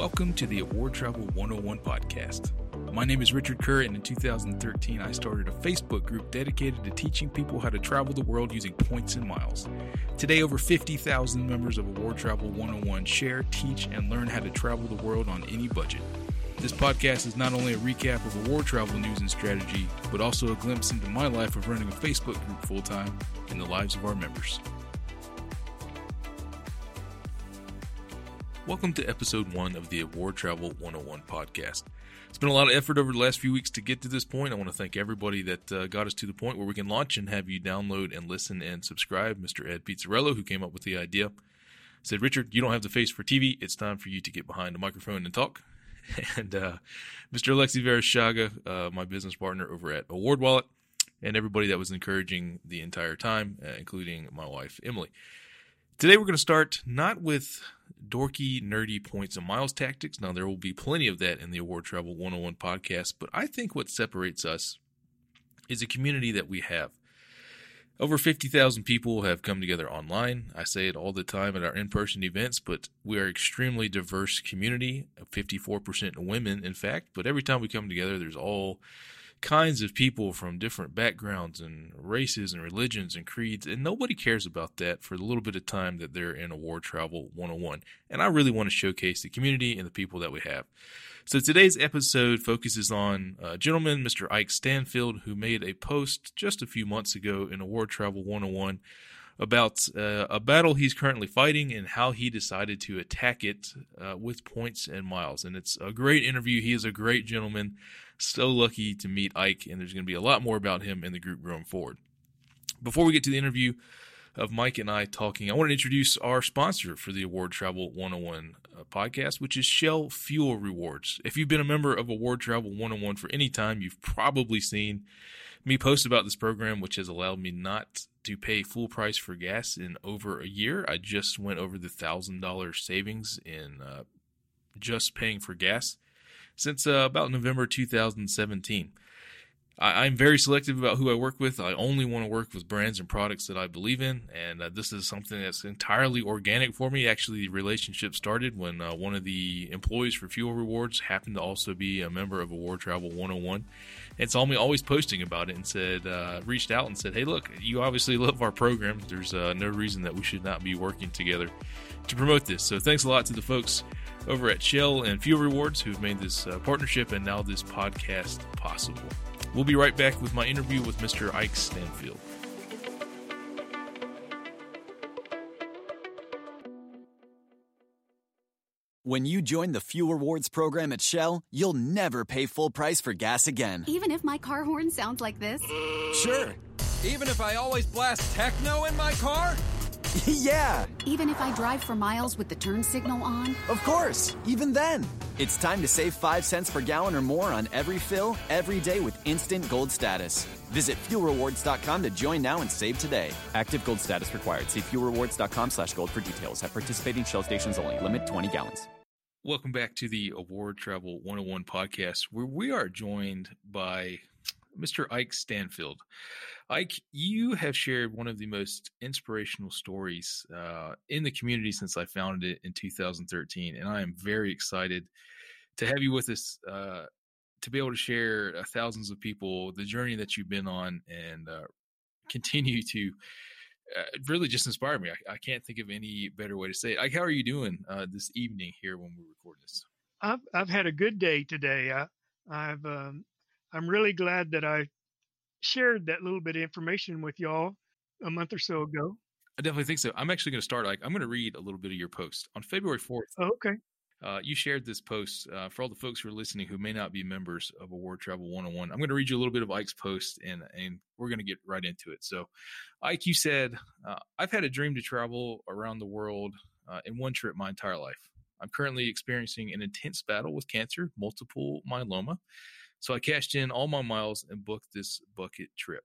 Welcome to the Award Travel 101 podcast. My name is Richard Kerr, and in 2013, I started a Facebook group dedicated to teaching people how to travel the world using points and miles. Today, over 50,000 members of Award Travel 101 share, teach, and learn how to travel the world on any budget. This podcast is not only a recap of award travel news and strategy, but also a glimpse into my life of running a Facebook group full time and the lives of our members. Welcome to episode one of the Award Travel 101 podcast. It's been a lot of effort over the last few weeks to get to this point. I want to thank everybody that uh, got us to the point where we can launch and have you download and listen and subscribe. Mr. Ed Pizzarello, who came up with the idea, said, Richard, you don't have the face for TV. It's time for you to get behind the microphone and talk. And uh, Mr. Alexi Vereschaga, uh, my business partner over at Award Wallet, and everybody that was encouraging the entire time, uh, including my wife, Emily. Today, we're going to start not with dorky, nerdy points and miles tactics. Now, there will be plenty of that in the Award Travel 101 podcast, but I think what separates us is a community that we have. Over 50,000 people have come together online. I say it all the time at our in person events, but we are extremely diverse community, 54% women, in fact. But every time we come together, there's all kinds of people from different backgrounds and races and religions and creeds, and nobody cares about that for the little bit of time that they're in Award Travel 101. And I really want to showcase the community and the people that we have. So today's episode focuses on a gentleman, Mr. Ike Stanfield, who made a post just a few months ago in Award Travel 101 about uh, a battle he's currently fighting and how he decided to attack it uh, with points and miles. And it's a great interview. He is a great gentleman. So lucky to meet Ike, and there's going to be a lot more about him in the group going forward. Before we get to the interview of Mike and I talking, I want to introduce our sponsor for the Award Travel 101 uh, podcast, which is Shell Fuel Rewards. If you've been a member of Award Travel 101 for any time, you've probably seen me post about this program, which has allowed me not to pay full price for gas in over a year. I just went over the thousand dollar savings in uh, just paying for gas since uh, about November 2017. I, am very selective about who I work with. I only want to work with brands and products that I believe in, and uh, this is something that's entirely organic for me. Actually, the relationship started when uh, one of the employees for Fuel Rewards happened to also be a member of Award Travel 101, and saw me always posting about it and said, uh, reached out and said, "Hey, look, you obviously love our program. There's uh, no reason that we should not be working together to promote this." So, thanks a lot to the folks over at Shell and Fuel Rewards who've made this uh, partnership and now this podcast possible. We'll be right back with my interview with Mr. Ike Stanfield. When you join the Fuel Rewards program at Shell, you'll never pay full price for gas again. Even if my car horn sounds like this? Sure. Even if I always blast techno in my car? yeah. Even if I drive for miles with the turn signal on? Of course, even then. It's time to save 5 cents per gallon or more on every fill, every day with instant gold status. Visit fuelrewards.com to join now and save today. Active gold status required. See fuelrewards.com slash gold for details. At participating Shell stations only. Limit 20 gallons. Welcome back to the Award Travel 101 podcast, where we are joined by Mr. Ike Stanfield. Ike, you have shared one of the most inspirational stories uh, in the community since I founded it in 2013, and I am very excited to have you with us uh, to be able to share uh, thousands of people the journey that you've been on and uh, continue to uh, really just inspire me. I, I, can't think of any better way to say it. Ike, how are you doing uh, this evening here when we record this? I've I've had a good day today. I, I've um, I'm really glad that I shared that little bit of information with y'all a month or so ago. I definitely think so. I'm actually going to start. Like, I'm going to read a little bit of your post on February 4th. Oh, okay. Uh, you shared this post uh, for all the folks who are listening who may not be members of Award Travel 101. I'm going to read you a little bit of Ike's post and, and we're going to get right into it. So, Ike, you said, uh, I've had a dream to travel around the world uh, in one trip my entire life. I'm currently experiencing an intense battle with cancer, multiple myeloma. So I cashed in all my miles and booked this bucket trip.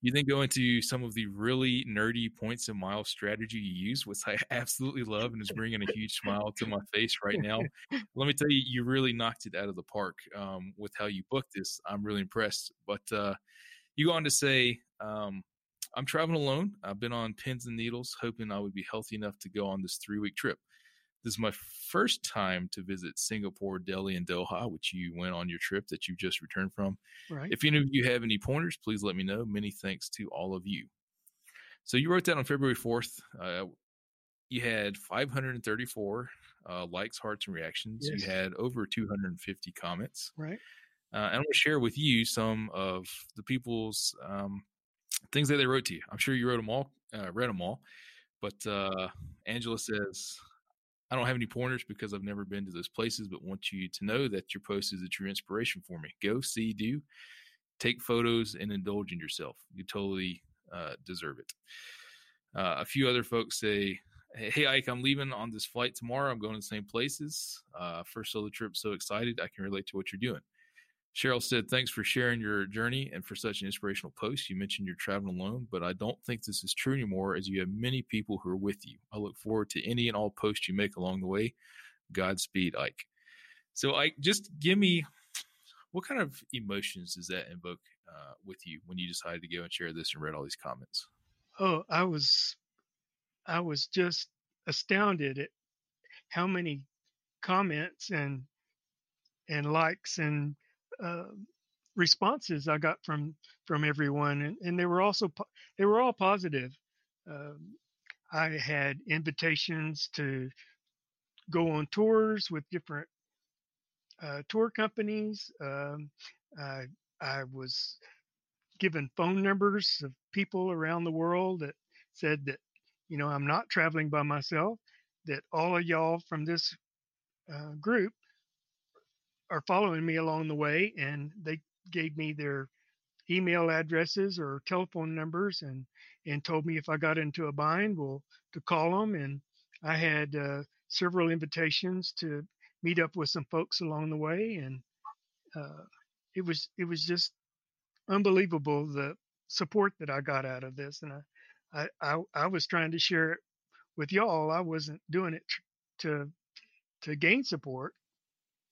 You then go into some of the really nerdy points and miles strategy you use, which I absolutely love and is bringing a huge smile to my face right now. Let me tell you, you really knocked it out of the park um, with how you booked this. I'm really impressed. But uh, you go on to say, um, I'm traveling alone. I've been on pins and needles, hoping I would be healthy enough to go on this three week trip. This is my first time to visit Singapore, Delhi, and Doha, which you went on your trip that you just returned from. Right. If any of you have any pointers, please let me know. Many thanks to all of you. So you wrote that on February 4th. Uh, you had 534 uh, likes, hearts, and reactions. Yes. You had over 250 comments. Right. Uh, and I'm going to share with you some of the people's um, things that they wrote to you. I'm sure you wrote them all, uh, read them all. But uh, Angela says, I don't have any pointers because I've never been to those places, but want you to know that your post is a true inspiration for me. Go, see, do, take photos, and indulge in yourself. You totally uh, deserve it. Uh, a few other folks say, Hey, Ike, I'm leaving on this flight tomorrow. I'm going to the same places. Uh, first solo trip, so excited. I can relate to what you're doing. Cheryl said, Thanks for sharing your journey and for such an inspirational post. You mentioned you're traveling alone, but I don't think this is true anymore as you have many people who are with you. I look forward to any and all posts you make along the way. Godspeed, Ike. So, Ike, just give me what kind of emotions does that invoke uh, with you when you decided to go and share this and read all these comments? Oh, I was, I was just astounded at how many comments and and likes and uh, responses I got from from everyone, and, and they were also po- they were all positive. Um, I had invitations to go on tours with different uh, tour companies. Um, I I was given phone numbers of people around the world that said that you know I'm not traveling by myself. That all of y'all from this uh, group are following me along the way, and they gave me their email addresses or telephone numbers, and and told me if I got into a bind, well, to call them. And I had uh, several invitations to meet up with some folks along the way, and uh, it was it was just unbelievable the support that I got out of this, and I I I, I was trying to share it with y'all. I wasn't doing it to to gain support.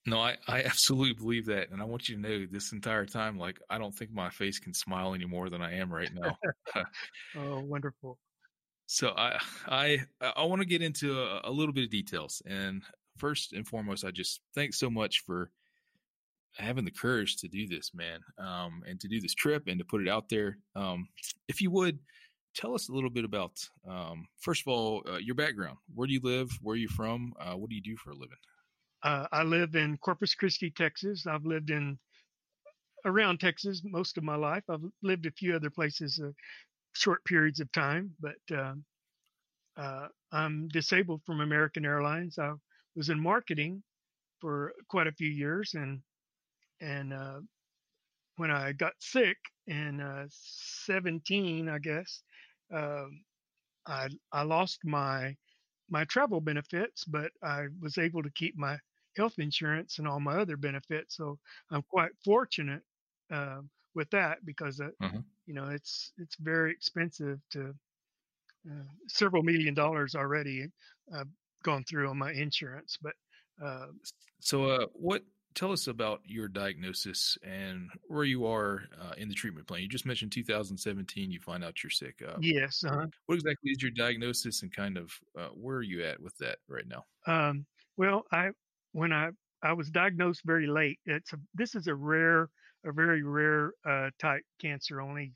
No, I, I absolutely believe that. And I want you to know this entire time, like, I don't think my face can smile any more than I am right now. Oh, wonderful. so I, I, I want to get into a, a little bit of details. And first and foremost, I just thanks so much for having the courage to do this, man, um, and to do this trip and to put it out there. Um, if you would tell us a little bit about, um, first of all, uh, your background. Where do you live? Where are you from? Uh, what do you do for a living? Uh, I live in Corpus Christi, Texas. I've lived in around Texas most of my life. I've lived a few other places, uh, short periods of time, but um, uh, I'm disabled from American Airlines. I was in marketing for quite a few years, and and uh, when I got sick in uh, 17, I guess, um, I I lost my my travel benefits, but I was able to keep my health insurance and all my other benefits. So I'm quite fortunate uh, with that because uh, Mhm. you know it's it's very expensive to uh, several million dollars already. I've gone through on my insurance, but uh, So, uh, what? Tell us about your diagnosis and where you are uh, in the treatment plan. You just mentioned 2017. You find out you're sick. Uh, yes, uh, What exactly is your diagnosis, and kind of uh, where are you at with that right now? Um, well, I when I I was diagnosed very late. It's a, this is a rare, a very rare uh, type cancer. Only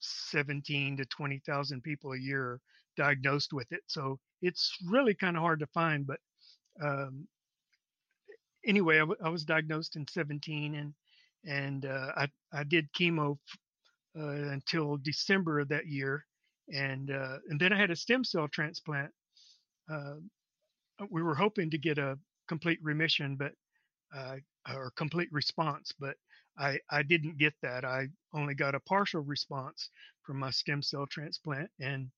seventeen to twenty thousand people a year diagnosed with it. So it's really kind of hard to find. But um, anyway, I, w- I was diagnosed in seventeen, and and uh, I I did chemo uh, until December of that year, and uh, and then I had a stem cell transplant. Uh, we were hoping to get a complete remission, but uh, or complete response, but I I didn't get that. I only got a partial response from my stem cell transplant, and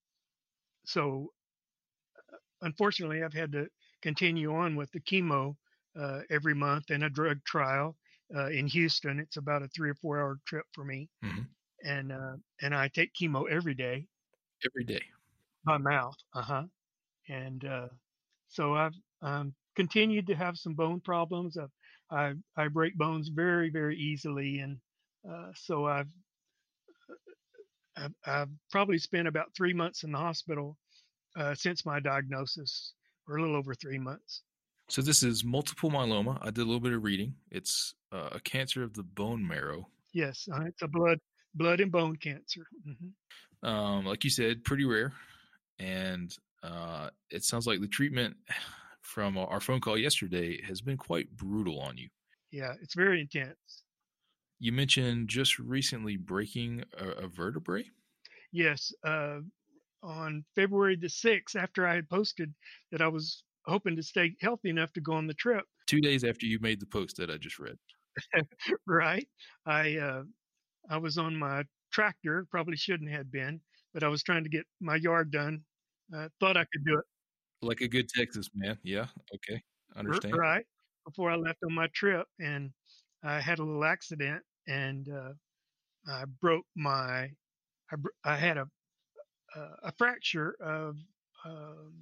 so uh, unfortunately, I've had to continue on with the chemo uh, every month and a drug trial uh, in Houston. It's about a three or four hour trip for me, Mhm. and uh, and I take chemo every day Every day. by mouth. Uh huh. And uh, so I've um, continued to have some bone problems. I've, I I break bones very very easily, and uh, so I've, I've I've probably spent about three months in the hospital uh, since my diagnosis or a little over three months. So this is multiple myeloma. I did a little bit of reading. It's uh, a cancer of the bone marrow. Yes, uh, it's a blood blood and bone cancer. Mm-hmm. Um, like you said, pretty rare, and uh, it sounds like the treatment from our phone call yesterday has been quite brutal on you. Yeah, it's very intense. You mentioned just recently breaking a, a vertebrae. Yes, uh, on February the sixth, after I had posted that I was hoping to stay healthy enough to go on the trip. Two days after you made the post that I just read. right, I uh, I was on my tractor. Probably shouldn't have been, but I was trying to get my yard done. I thought I could do it. Like a good Texas man. Yeah. Okay. Understand. Right. Before I left on my trip, and I had a little accident, and uh, I broke my. I, I had a a fracture of um,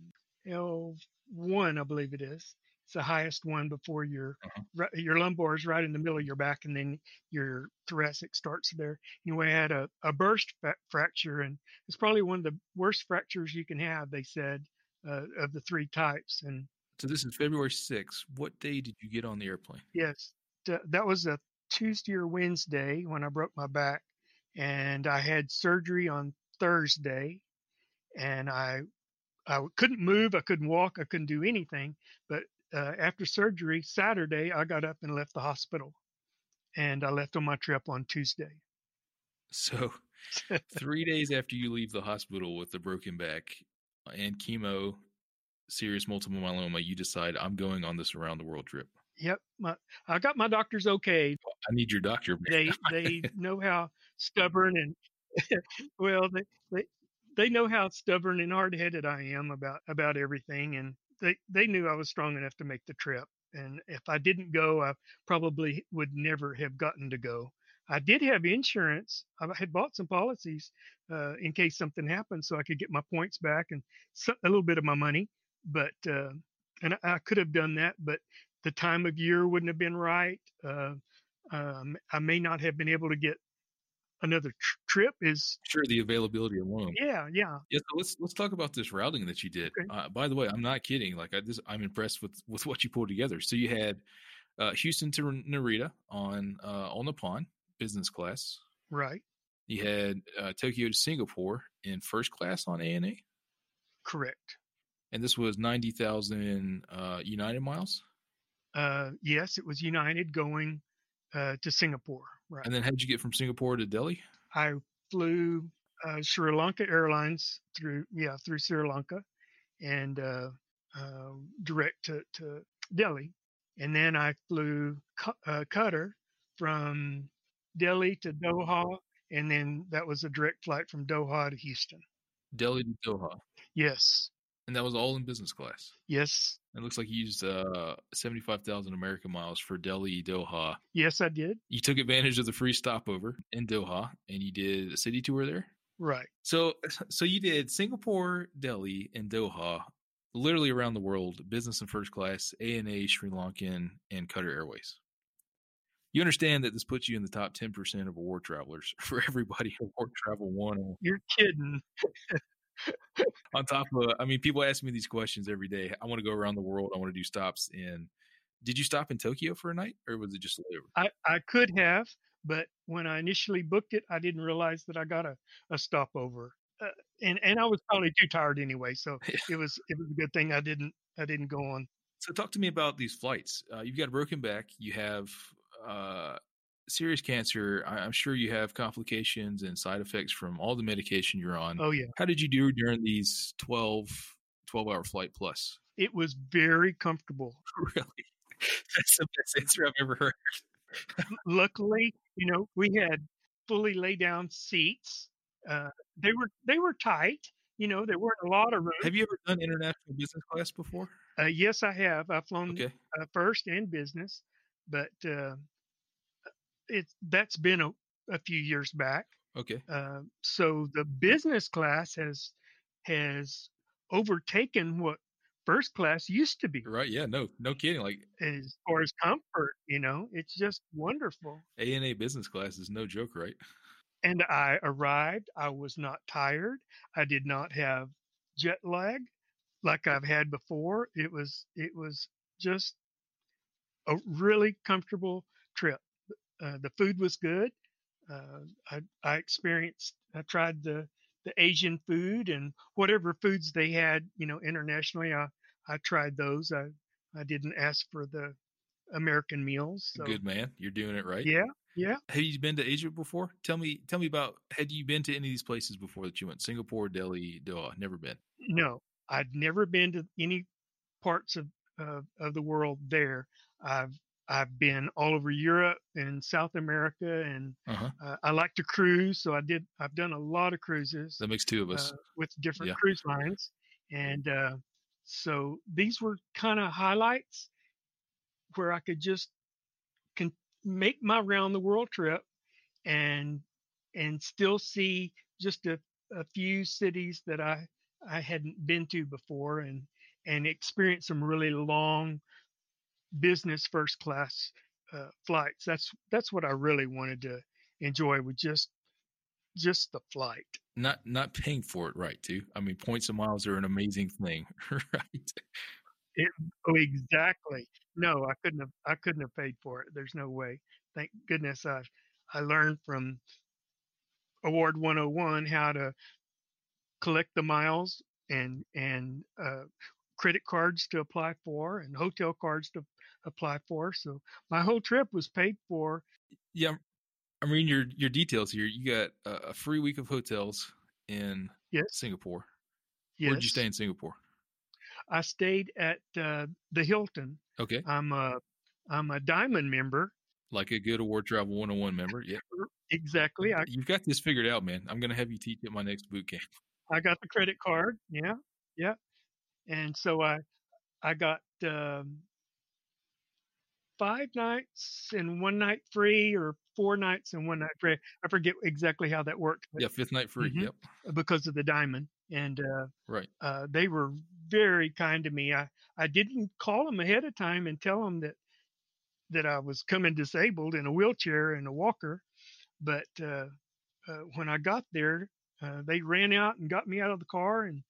L1, I believe it is. It's the highest one before your uh-huh. your lumbar is right in the middle of your back, and then your thoracic starts there. Anyway, I had a, a burst fracture, and it's probably one of the worst fractures you can have. They said uh, of the three types. And so this is February 6th. What day did you get on the airplane? Yes, that was a Tuesday or Wednesday when I broke my back, and I had surgery on Thursday, and I I couldn't move, I couldn't walk, I couldn't do anything. But uh, after surgery, Saturday, I got up and left the hospital, and I left on my trip on Tuesday. So, three days after you leave the hospital with the broken back and chemo, serious multiple myeloma, you decide I'm going on this around the world trip. Yep, my, I got my doctor's okay. Oh, I need your doctor. They they know how stubborn and well they, they they know how stubborn and hard headed I am about about everything, and they they knew I was strong enough to make the trip. And if I didn't go, I probably would never have gotten to go. I did have insurance. I had bought some policies uh, in case something happened, so I could get my points back and a little bit of my money. But uh, and I, I, could have done that, but the time of year wouldn't have been right. Uh, um, I may not have been able to get another tr- trip is sure the availability alone. Yeah, yeah, yeah. So let's let's talk about this routing that you did. Okay. Uh, by the way, I'm not kidding. Like I just I'm impressed with with what you pulled together. So you had uh, Houston to Narita on uh, on the pond business class. Right. You had uh, Tokyo to Singapore in first class on ANA. Correct. And this was ninety thousand uh, United miles. Uh, yes, it was United going uh, to Singapore. Right. And then how did you get from Singapore to Delhi? I flew uh, Sri Lanka Airlines through yeah through Sri Lanka, and uh, uh, direct to, to Delhi, and then I flew uh, Qatar from Delhi to Doha, and then that was a direct flight from Doha to Houston. Delhi to Doha. Yes. And that was all in business class. Yes. It looks like you used uh, 75,000 American miles for Delhi Doha. Yes, I did. You took advantage of the free stopover in Doha and you did a city tour there? Right. So so you did Singapore, Delhi, and Doha, literally around the world, business and first class, ANA, Sri Lankan, and Qatar Airways. You understand that this puts you in the top 10% of award travelers for everybody award travel one. You're kidding. on top of, I mean, people ask me these questions every day. I want to go around the world. I want to do stops in. Did you stop in Tokyo for a night, or was it just a layover? I I could have, but when I initially booked it, I didn't realize that I got a a stopover, uh, and and I was probably too tired anyway. So it was it was a good thing I didn't I didn't go on. So talk to me about these flights. Uh, you've got a broken back. You have uh, serious cancer, I'm sure you have complications and side effects from all the medication you're on. Oh, yeah. How did you do during these 12, 12 hour flight plus? It was very comfortable. really? That's the best answer I've ever heard. Luckily, you know, we had fully lay down seats. Uh, they were they were tight. You know, there weren't a lot of room. Have you ever done international business class before? Uh, yes, I have. I've flown okay. uh, first and business, but uh, it's that's been a, a few years back. Okay. Uh, so the business class has has overtaken what first class used to be. Right. Yeah. No. No kidding. Like as far as comfort, you know, it's just wonderful. ANA business class is no joke, right? And I arrived. I was not tired. I did not have jet lag. like I've had before. It was it was just a really comfortable trip. Uh, the food was good. Uh, I, I experienced. I tried the the Asian food and whatever foods they had, you know, internationally. I I tried those. I I didn't ask for the American meals. So. Good man, you're doing it right. Yeah, yeah. Have you been to Asia before? Tell me, tell me about. Had you been to any of these places before that you went? Singapore, Delhi, Doha. Never been. No, I'd never been to any parts of uh, of the world there. I've I've been all over Europe and South America, and uh-huh. uh, I like to cruise. So I did. I've done a lot of cruises. That makes two of us uh, with different yeah. cruise lines, and uh, so these were kind of highlights where I could just can make my round the world trip and and still see just a, a few cities that I I hadn't been to before and and experience some really long business first class uh, flights. That's that's what I really wanted to enjoy with just just the flight. Not not paying for it, right? Too. I mean, points and miles are an amazing thing, right? It, oh, exactly. No, I couldn't have. I couldn't have paid for it. There's no way. Thank goodness I I learned from Award 101 how to collect the miles and and uh, credit cards to apply for and hotel cards to apply for. So my whole trip was paid for. Yeah, I mean your your details here. You got a, free week of hotels in yes. Singapore. Yes. Where'd you stay in Singapore? I stayed at uh, the Hilton. Okay. I'm a I'm a diamond member. Like a good Award Travel 101 member. Yeah. Exactly. I, You've got this figured out, man. I'm going to have you teach at my next boot camp. I got the credit card. Yeah. Yeah. And so I I got um, five nights and one night free or four nights and one night free. I forget exactly how that worked. yeah, fifth night free. Mm-hmm, yep. Because of the diamond. And uh, right. Uh, they were very kind to me. I, I didn't call them ahead of time and tell them that that I was coming disabled in a wheelchair and a walker, but uh, uh, when I got there, uh, they ran out and got me out of the car, and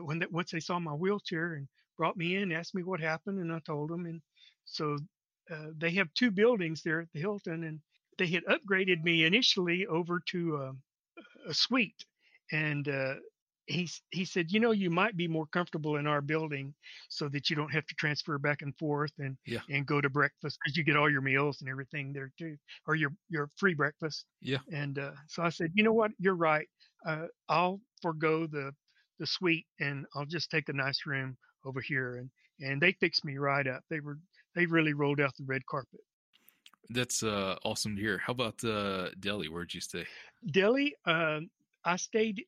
when that, once they saw my wheelchair and brought me in, asked me what happened, and I told them, and so uh, they have two buildings there at the Hilton, and they had upgraded me initially over to a, a suite, and uh, he he said, you know, you might be more comfortable in our building, so that you don't have to transfer back and forth and yeah. and go to breakfast because you get all your meals and everything there too, or your your free breakfast. Yeah. And uh, so I said, you know what, you're right. Uh, I'll forego the the suite and I'll just take a nice room over here. And and they fixed me right up. They were they really rolled out the red carpet. That's uh, awesome to hear. How about uh, Delhi? Where'd you stay? Delhi, uh, I stayed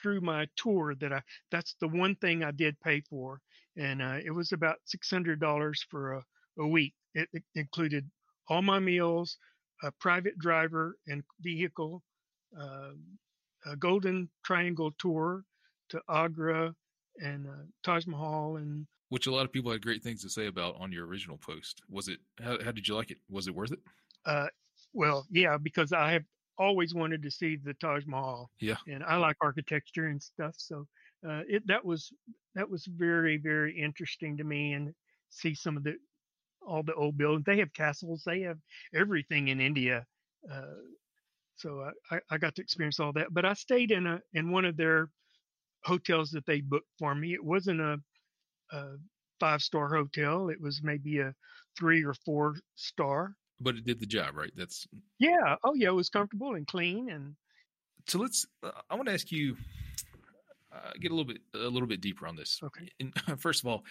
through my tour. That I that's the one thing I did pay for, and uh, it was about six hundred dollars for a, a week. It, it, included all my meals, a private driver and vehicle, uh, a Golden Triangle tour to Agra and uh, Taj Mahal and which a lot of people had great things to say about on your original post. Was it? How, how did you like it? Was it worth it? Uh, well, yeah, because I have always wanted to see the Taj Mahal. Yeah, and I like architecture and stuff, so uh, it that was that was very very interesting to me and see some of the all the old buildings. They have castles. They have everything in India. Uh, so I, I got to experience all that. But I stayed in a in one of their hotels that they booked for me. It wasn't a a five star hotel. It was maybe a three or four star. But it did the job, right? That's yeah. Oh yeah, it was comfortable and clean. And so let's. Uh, I want to ask you. Uh, get a little bit a little bit deeper on this. Okay. And, first of all,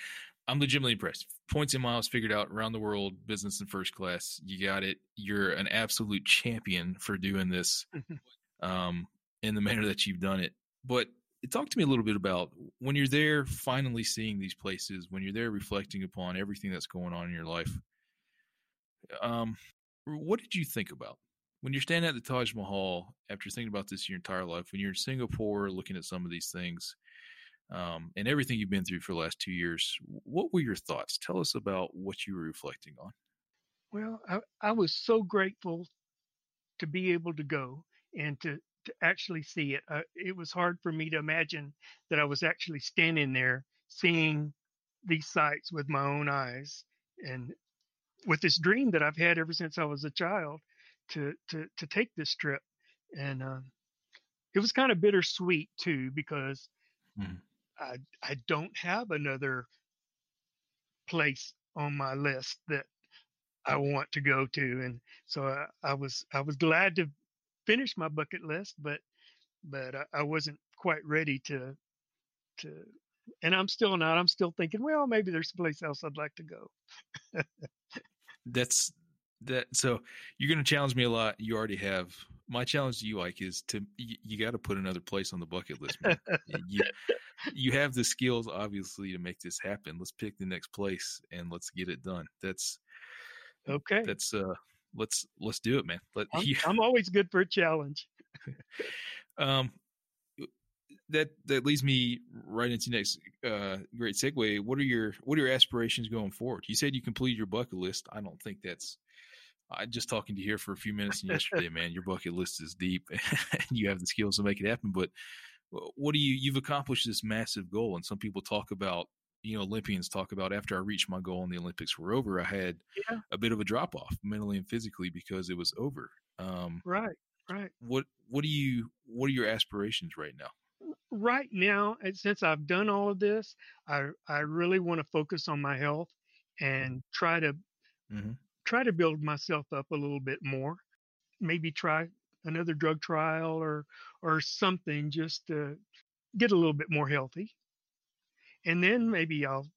I'm legitimately impressed. Points and miles figured out around the world, business and first class. You got it. You're an absolute champion for doing this um, in the manner that you've done it. But talk to me a little bit about when you're there finally seeing these places when you're there reflecting upon everything that's going on in your life um what did you think about? When you're standing at the taj mahal after thinking about this your entire life when you're in singapore looking at some of these things um, and everything you've been through for the last two years what were your thoughts? Tell us about what you were reflecting on. Well i, I was so grateful to be able to go and to to actually see it. Uh, it was hard for me to imagine that I was actually standing there seeing these sights with my own eyes and with this dream that I've had ever since I was a child to to to take this trip and uh, it was kind of bittersweet too because mm. I I don't have another place on my list that I want to go to, and so I, I was I was glad to finish my bucket list, but but I, I wasn't quite ready to to, and I'm still not. I'm still thinking, well, maybe there's someplace else I'd like to go. That's that. So you're going to challenge me a lot. You already have. My challenge to you, Ike, is to you, you got to put another place on the bucket list, man. you, you have the skills, obviously, to make this happen. Let's pick the next place and let's get it done. That's okay. That's uh, let's let's do it, man. Let, I'm, I'm always good for a challenge. um, that that leads me right into next uh, great segue. What are your what are your aspirations going forward? You said you completed your bucket list. I don't think that's. I just talking to you here for a few minutes yesterday, man. Your bucket list is deep, and you have the skills to make it happen. But what do you you've accomplished this massive goal and some people talk about you know olympians talk about after i reached my goal and the olympics were over i had yeah. a bit of a drop off mentally and physically because it was over um, right right what what do you what are your aspirations right now right now since i've done all of this i i really want to focus on my health and try to mm-hmm. try to build myself up a little bit more maybe try another drug trial or or something just to get a little bit more healthy. And then maybe I'll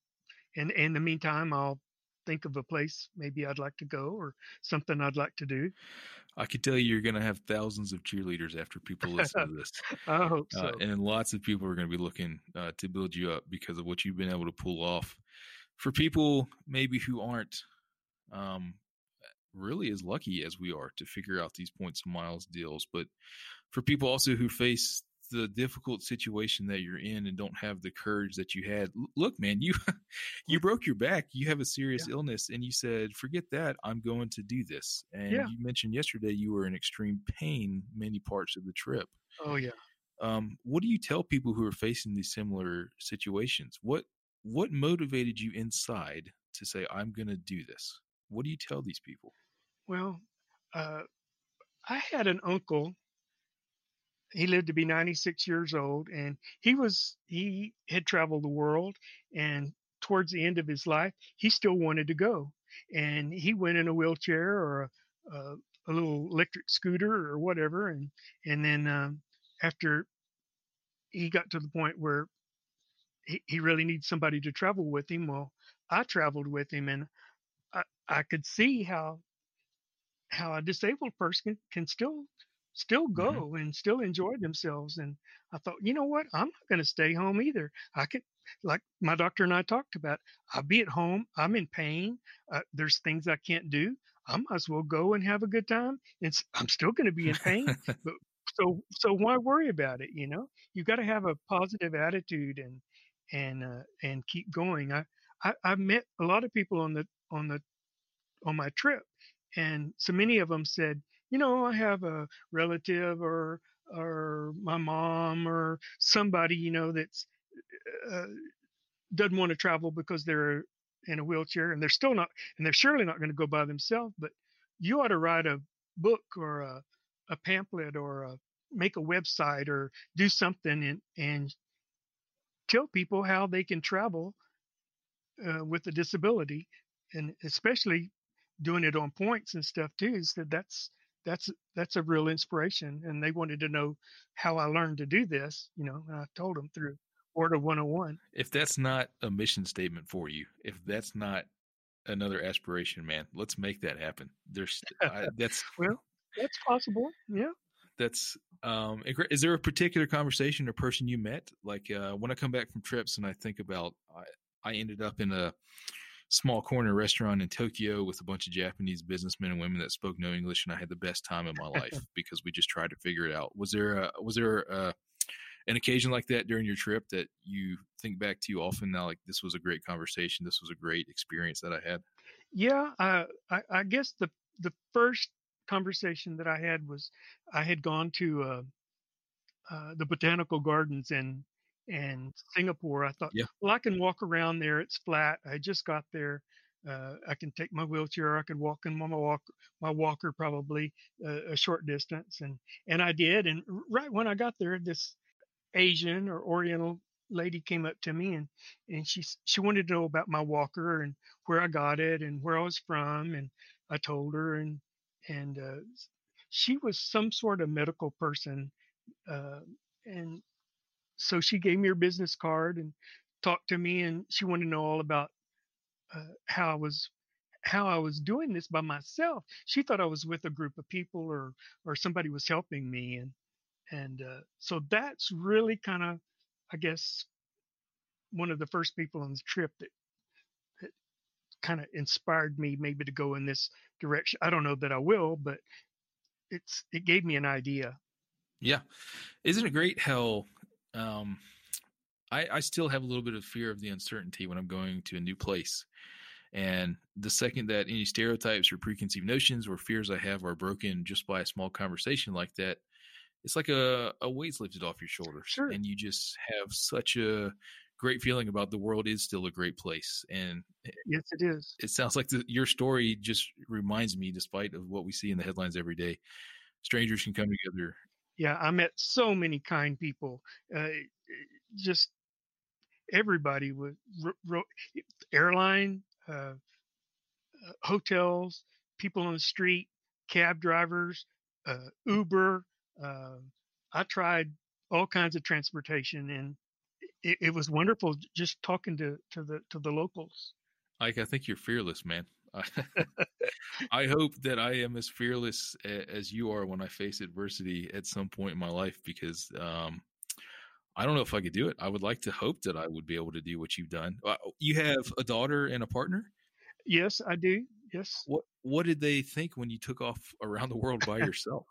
and, in the meantime I'll think of a place maybe I'd like to go or something I'd like to do. I can tell you you're going to have thousands of cheerleaders after people listen to this. I hope uh, so. Uh, and lots of people are going to be looking uh, to build you up because of what you've been able to pull off. For people maybe who aren't um, really as lucky as we are to figure out these points and miles deals. But for people also who face the difficult situation that you're in and don't have the courage that you had, look, man, you you broke your back. You have a serious yeah. illness, and you said, "Forget that. I'm going to do this." And yeah. you mentioned yesterday you were in extreme pain many parts of the trip. Oh yeah. Um, what do you tell people who are facing these similar situations? What what motivated you inside to say, "I'm going to do this"? What do you tell these people? Well, uh, I had an uncle. He lived to be 96 years old, and he was he had traveled the world. And towards the end of his life, he still wanted to go, and he went in a wheelchair or a, a, a little electric scooter or whatever. And and then um, after he got to the point where he, he really needs somebody to travel with him, well, I traveled with him, and I, I could see how how a disabled person can, can still still mm-hmm. go mm-hmm. and still enjoy themselves and i thought you know what? I'm not going to stay home either. I could like my doctor and i talked about i'll be at home. I'm in pain. Uh, there's things i can't do. I might as well go and have a good time. And i'm still going to be in pain but so so why worry about it you know? You got to have a positive attitude and and uh, and keep going. I, I i've met a lot of people on the on the on my trip and so many of them said, you know, I have a relative or or my mom or somebody, you know, that's uh, doesn't want to travel because they're in a wheelchair and they're still not and they're surely not going to go by themselves. But you ought to write a book or a, a pamphlet or a, make a website or do something and and tell people how they can travel uh, with a disability and especially doing it on points and stuff too said that's that's that's a real inspiration and they wanted to know how i learned to do this you know i told them through Award 101 if that's not a mission statement for you if that's not another aspiration man let's make that happen. There's I, that's well that's possible yeah. That's um is there a particular conversation or person you met? Like uh when i come back from trips and i think about i i ended up in a small corner restaurant in Tokyo with a bunch of Japanese businessmen and women that spoke no English, and I had the best time of my life because we just tried to figure it out. Was there a, was there a, an occasion like that during your trip that you think back to often now? Like this was a great conversation. This was a great experience that I had. Yeah, uh, I, I, guess the the first conversation that I had was I had gone to uh, uh, the botanical gardens in and Singapore. I thought, Yeah. well, I can walk around there. It's flat. I just got there. Uh, I can take my wheelchair. I could walk in my walk, my walker probably uh, a short distance, and and I did. And right when I got there, this Asian or Oriental lady came up to me and and she she wanted to know about my walker and where I got it and where I was from, and I told her and and uh, she was some sort of medical person, uh, and so she gave me her business card and talked to me and she wanted to know all about uh, how I was how I was doing this by myself. She thought I was with a group of people or or somebody was helping me and and uh, so that's really kind of I guess one of the first people on the trip that that kind of inspired me maybe to go in this direction. I don't know that I will, but it's it gave me an idea. Yeah. Isn't it great how um I, I still have a little bit of fear of the uncertainty when I'm going to a new place. And the second that any stereotypes or preconceived notions or fears I have are broken just by a small conversation like that, it's like a, a weight's lifted off your shoulders. Sure. And you just have such a great feeling about the world is still a great place. And Yes, it is. it sounds like the, your story just reminds me, despite of what we see in the headlines every day, strangers can come together. Yeah, I met so many kind people. Uh, just everybody was airline, uh, uh, hotels, people on the street, cab drivers, uh, Uber. Uh, I tried all kinds of transportation, and it, it was wonderful just talking to to the to the locals. Ike, I think you're fearless, man. I, hope that I am as fearless a- as you are when I face adversity at some point in my life because um, I don't know if I could do it. I would like to hope that I would be able to do what you've done. Uh, You have a daughter and a partner. Yes, I do. Yes. What What did they think when you took off around the world by yourself?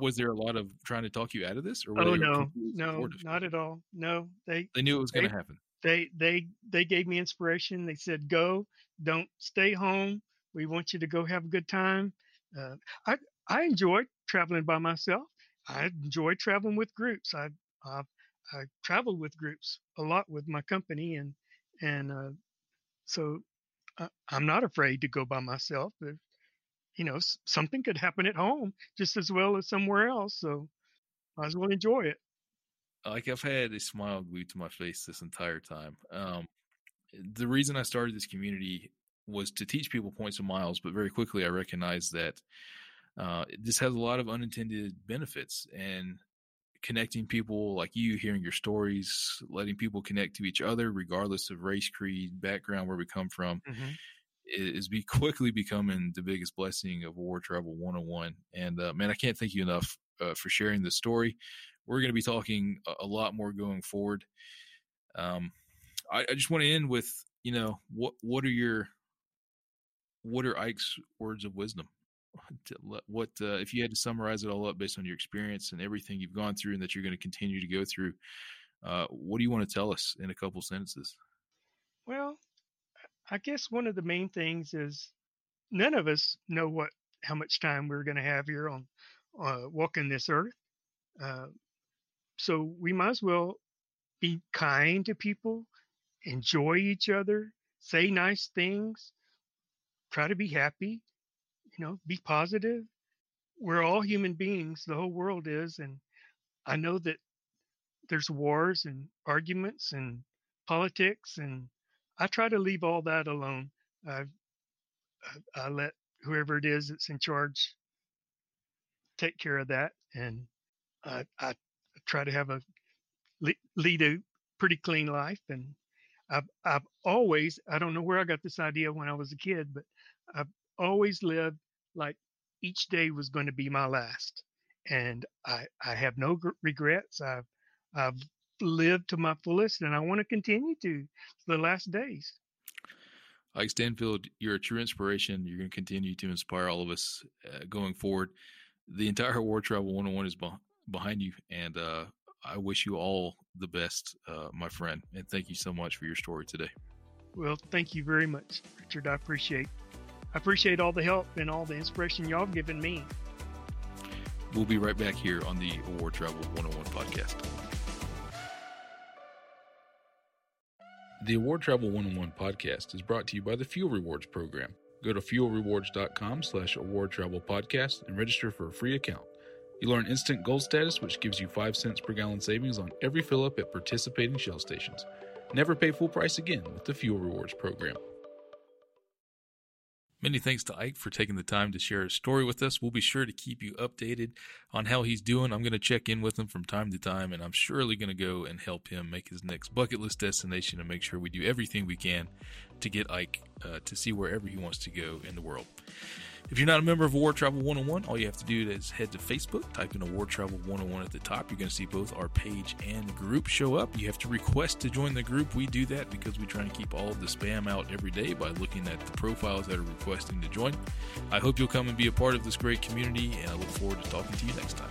Was there a lot of trying to talk you out of this, or Oh no, no, supportive? not at all. No, they They knew it was going to happen. They they they gave me inspiration. They said go don't stay home. We want you to go have a good time. Uh, i i enjoy traveling by myself. I enjoy traveling with groups. I i i travel with groups a lot with my company and and uh, so I, i'm not afraid to go by myself but you know something could happen at home just as well as somewhere else so might as well enjoy it like I've had a smile glued to my face this entire time. Um, the reason I started this community was to teach people points and miles, but very quickly I recognized that uh, this has a lot of unintended benefits and connecting people like you, hearing your stories, letting people connect to each other, regardless of race, creed, background, where we come from, i- is be quickly becoming the biggest blessing of Award Travel 101. And uh, man, I can't thank you enough uh, for sharing this story. We're going to be talking a, lot more going forward. Um, I, I just want to end with, you know, what what are your what are Ike's words of wisdom? What uh, if you had to summarize it all up based on your experience and everything you've gone through and that you're going to continue to go through? Uh, what do you want to tell us in a couple sentences? Well, I guess one of the main things is none of us know what how much time we're going to have here on uh, walking this earth. Uh, so we might as well be kind to people, enjoy each other, say nice things, try to be happy, you know, be positive. We're all human beings, the whole world is, and I know that there's wars and arguments and politics and I try to leave all that alone. I, I, let whoever it is that's in charge take care of that, and I, I try to have a lead a pretty clean life. And I've I've always I don't know where I got this idea when I was a kid, but I've always lived like each day was going to be my last, and I I have no regrets. I've I've lived to my fullest, and I want to continue to the last days. Ike Stanfield, you're a true inspiration. You're going to continue to inspire all of us uh, going forward. The entire Award Travel 101 is beh behind you, and uh, I wish you all the best, uh, my friend. And thank you so much for your story today. Well, thank you very much, Richard. I appreciate I appreciate all the help and all the inspiration y'all have given me. We'll be right back here on the Award Travel 101 podcast. The Award Travel 101 podcast is brought to you by the Fuel Rewards program. Go to fuelrewards.com slash award travel podcast and register for a free account. You learn instant gold status, which gives you 5 cents per gallon savings on every fill up at participating Shell stations. Never pay full price again with the Fuel Rewards program. Many thanks to Ike for taking the time to share his story with us. We'll be sure to keep you updated on how he's doing. I'm going to check in with him from time to time, and I'm surely going to go and help him make his next bucket list destination and make sure we do everything we can to get Ike uh, to see wherever he wants to go in the world. If you're not a member of Award Travel 101, all you have to do is head to Facebook, type in Award Travel 101 at the top. You're going to see both our page and group show up. You have to request to join the group. We do that because we try to keep all the spam out every day by looking at the profiles that are requesting to join. I hope you'll come and be a part of this great community, and I look forward to talking to you next time.